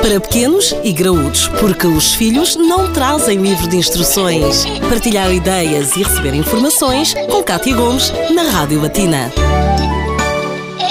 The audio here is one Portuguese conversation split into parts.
Para pequenos e graúdos, porque os filhos não trazem livro de instruções. Partilhar ideias e receber informações com Cátia Gomes na Rádio Latina.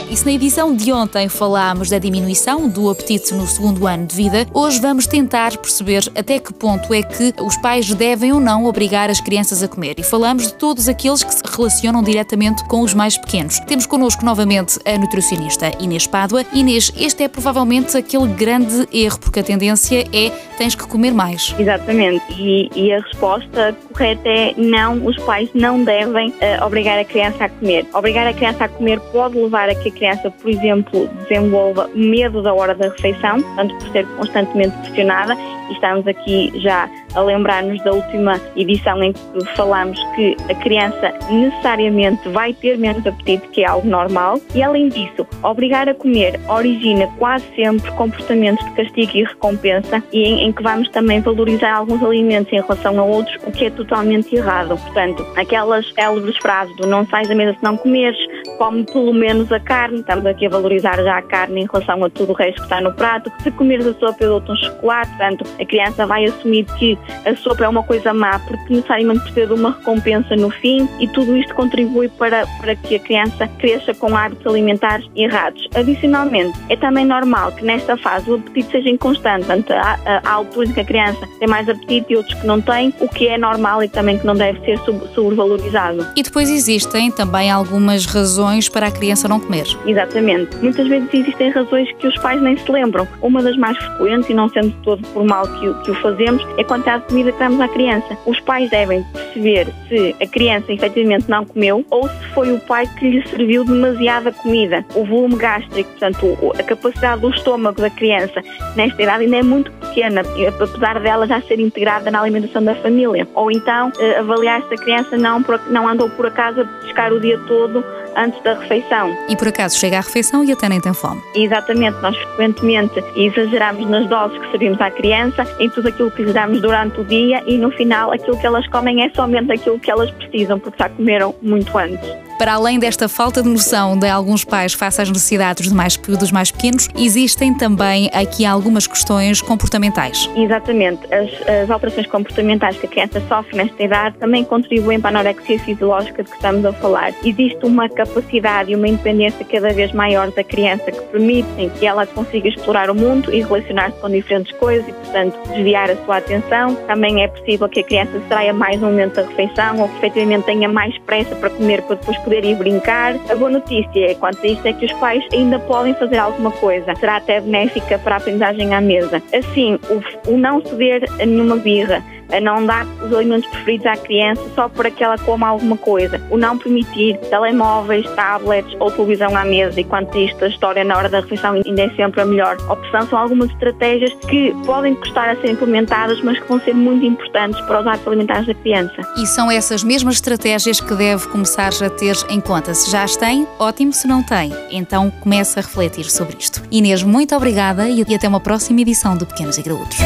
E se na edição de ontem falámos da diminuição do apetite no segundo ano de vida, hoje vamos tentar perceber até que ponto é que os pais devem ou não obrigar as crianças a comer. E falamos de todos aqueles que se relacionam diretamente com os mais pequenos. Temos connosco novamente a nutricionista Inês Pádua. Inês, este é provavelmente aquele grande erro, porque a tendência é tens que comer mais. Exatamente. E, e a resposta correta é não, os pais não devem uh, obrigar a criança a comer. Obrigar a criança a comer pode levar a que a criança, por exemplo, desenvolva medo da hora da refeição, tanto por ser constantemente pressionada, e estamos aqui já a lembrar-nos da última edição em que falámos que a criança necessariamente vai ter menos apetite, que é algo normal, e além disso, obrigar a comer origina quase sempre comportamentos de castigo e recompensa, e em, em que vamos também valorizar alguns alimentos em relação a outros, o que é totalmente errado. Portanto, aquelas célebres frases do não sais da mesa se não comeres, come pelo menos a carne, estamos aqui a valorizar já a carne em relação a tudo o resto que está no prato. Se comeres a sopa, eu dou-te um chocolate, portanto, a criança vai assumir que a sopa é uma coisa má porque necessariamente precisa de uma recompensa no fim e tudo isto contribui para, para que a criança cresça com hábitos alimentares errados. Adicionalmente, é também normal que nesta fase o apetite seja inconstante, portanto, há, alturas em que a criança tem mais apetite e outros que não têm, o que é normal e também que não deve ser sobrevalorizado. E depois existem também algumas razões para a criança não comer. Exatamente. Muitas vezes existem razões que os pais nem se lembram. Uma das mais frequentes, e não sendo todo por mal que que o fazemos, é quantidade de comida que damos à criança. Os pais devem perceber se a criança efetivamente não comeu ou se foi o pai que lhe serviu demasiada comida. O volume gástrico, portanto, a capacidade do estômago da criança nesta idade ainda é muito pequena, apesar dela já ser integrada na alimentação da família. Ou então eh, avaliar se a criança não, não andou por acaso a pescar o dia todo antes da refeição. E por acaso chega à refeição e até nem tem fome. Exatamente, nós frequentemente exageramos nas doses que servimos à criança, em tudo aquilo que lhes damos durante o dia e no final aquilo que elas comem é somente aquilo que elas precisam, porque já comeram muito antes. Para além desta falta de noção de alguns pais face às necessidades mais, dos mais pequenos, existem também aqui algumas questões comportamentais. Exatamente. As, as alterações comportamentais que a criança sofre nesta idade também contribuem para a anorexia fisiológica de que estamos a falar. Existe uma capacidade e uma independência cada vez maior da criança que permitem que ela consiga explorar o mundo e relacionar-se com diferentes coisas e, portanto, desviar a sua atenção. Também é possível que a criança se traia mais no momento da refeição ou que efetivamente tenha mais pressa para comer para depois poder ir brincar. A boa notícia é, quanto a isto, é que os pais ainda podem fazer alguma coisa. Será até benéfica para a aprendizagem à mesa. Assim, o, o não ceder a nenhuma birra, não dar os alimentos preferidos à criança só para que ela coma alguma coisa, o não permitir telemóveis, tablets ou televisão à mesa, e quanto a isto, a história na hora da refeição ainda é sempre a melhor opção. São algumas estratégias que podem custar a ser implementadas, mas que vão ser muito importantes para os hábitos alimentares da criança. E são essas mesmas estratégias que deve começar a ter em conta. Se já as tem, ótimo, se não tem, então comece a refletir sobre isto. Inês, muito obrigada e até uma próxima edição do Pequenos e Graúdos.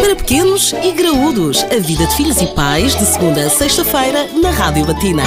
Para pequenos e graúdos, a vida de filhos e pais, de segunda a sexta-feira, na Rádio Latina.